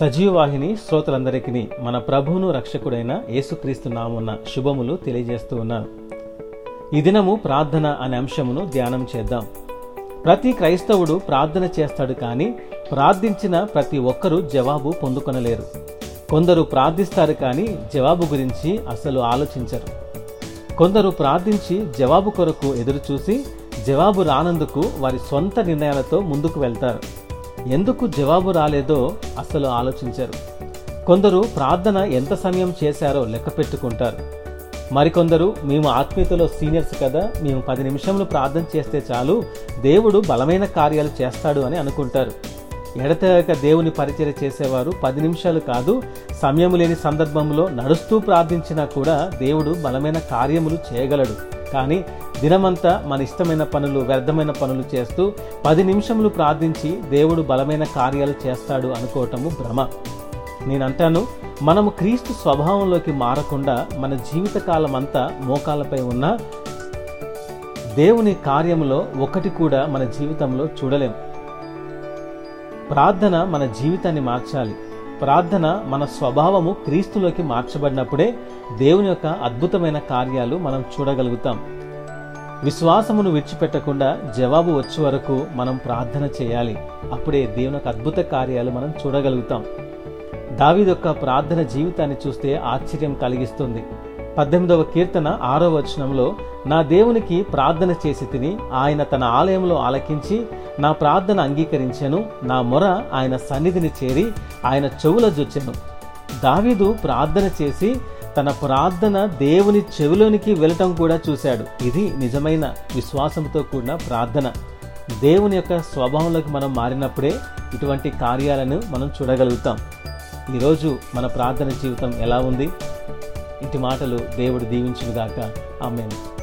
సజీవవాహిని శ్రోతలందరికీ మన ప్రభువును రక్షకుడైన యేసుక్రీస్తు నామున్న శుభములు తెలియజేస్తూ ఉన్నాను. ఈ దినము ప్రార్థన అనే అంశమును ధ్యానం చేద్దాం. ప్రతి క్రైస్తవుడు ప్రార్థన చేస్తాడు కానీ ప్రార్థించిన ప్రతి ఒక్కరూ జవాబు పొందుకొనలేరు. కొందరు ప్రార్థిస్తారు కానీ జవాబు గురించి అసలు ఆలోచించరు. కొందరు ప్రార్థించి జవాబు కొరకు ఎదురుచూసి జవాబు రానందుకు వారి సొంత నిర్ణయాలతో ముందుకు వెళ్తారు. ఎందుకు జవాబు రాలేదో అసలు ఆలోచించరు. కొందరు ప్రార్థన ఎంత సమయం చేశారో లెక్క పెట్టుకుంటారు. మరికొందరు మేము ఆత్మీయతలో సీనియర్స్ కదా మేము పది నిమిషంలో ప్రార్థన చేస్తే చాలు దేవుడు బలమైన కార్యాలు చేస్తాడు అని అనుకుంటారు. ఎడతెగక దేవుని పరిచయం చేసేవారు పది నిమిషాలు కాదు సమయం లేని సందర్భంలో నడుస్తూ ప్రార్థించినా కూడా దేవుడు బలమైన కార్యములు చేయగలడు. కానీ దినమంతా మన ఇష్టమైన పనులు వ్యర్థమైన పనులు చేస్తూ పది నిమిషములు ప్రార్థించి దేవుడు బలమైన కార్యాలు చేస్తాడు అనుకోవటము భ్రమ. నేనంటాను మనము క్రీస్తు స్వభావంలోకి మారకుండా మన జీవితకాలం అంతా మోకాలపై ఉన్న దేవుని కార్యంలో ఒకటి కూడా మన జీవితంలో చూడలేం. ప్రార్థన మన జీవితాన్ని మార్చాలి. ప్రార్థన మన స్వభావము క్రీస్తులోకి మార్చబడినప్పుడే దేవుని యొక్క అద్భుతమైన కార్యాలు మనం చూడగలుగుతాం. విశ్వాసమును విడిచిపెట్టకుండా జవాబు వచ్చే వరకు మనం ప్రార్థన చేయాలి. అప్పుడే దేవునికి అద్భుత కార్యాలు మనం చూడగలుగుతాం. దావీద్ యొక్క ప్రార్థన జీవితాన్ని చూస్తే ఆశ్చర్యం కలిగిస్తుంది. పద్దెనిమిదవ కీర్తన ఆరో వచనంలో నా దేవునికి ప్రార్థన చేసి తిని ఆయన తన ఆలయంలో ఆలకించి నా ప్రార్థన అంగీకరించెను. నా మొర ఆయన సన్నిధిని చేరి ఆయన చెవుల జొచ్చెను. దావీదు ప్రార్థన చేసి తన ప్రార్థన దేవుని చెవిలోనికి వెళ్ళటం కూడా చూశాడు. ఇది నిజమైన విశ్వాసంతో కూడిన ప్రార్థన. దేవుని యొక్క స్వభావంలోకి మనం మారినప్పుడే ఇటువంటి కార్యాలను మనం చూడగలుగుతాం. ఈరోజు మన ప్రార్థన జీవితం ఎలా ఉంది? ఇటు మాటలు దేవుడు దీవించుగాక ఆమెను.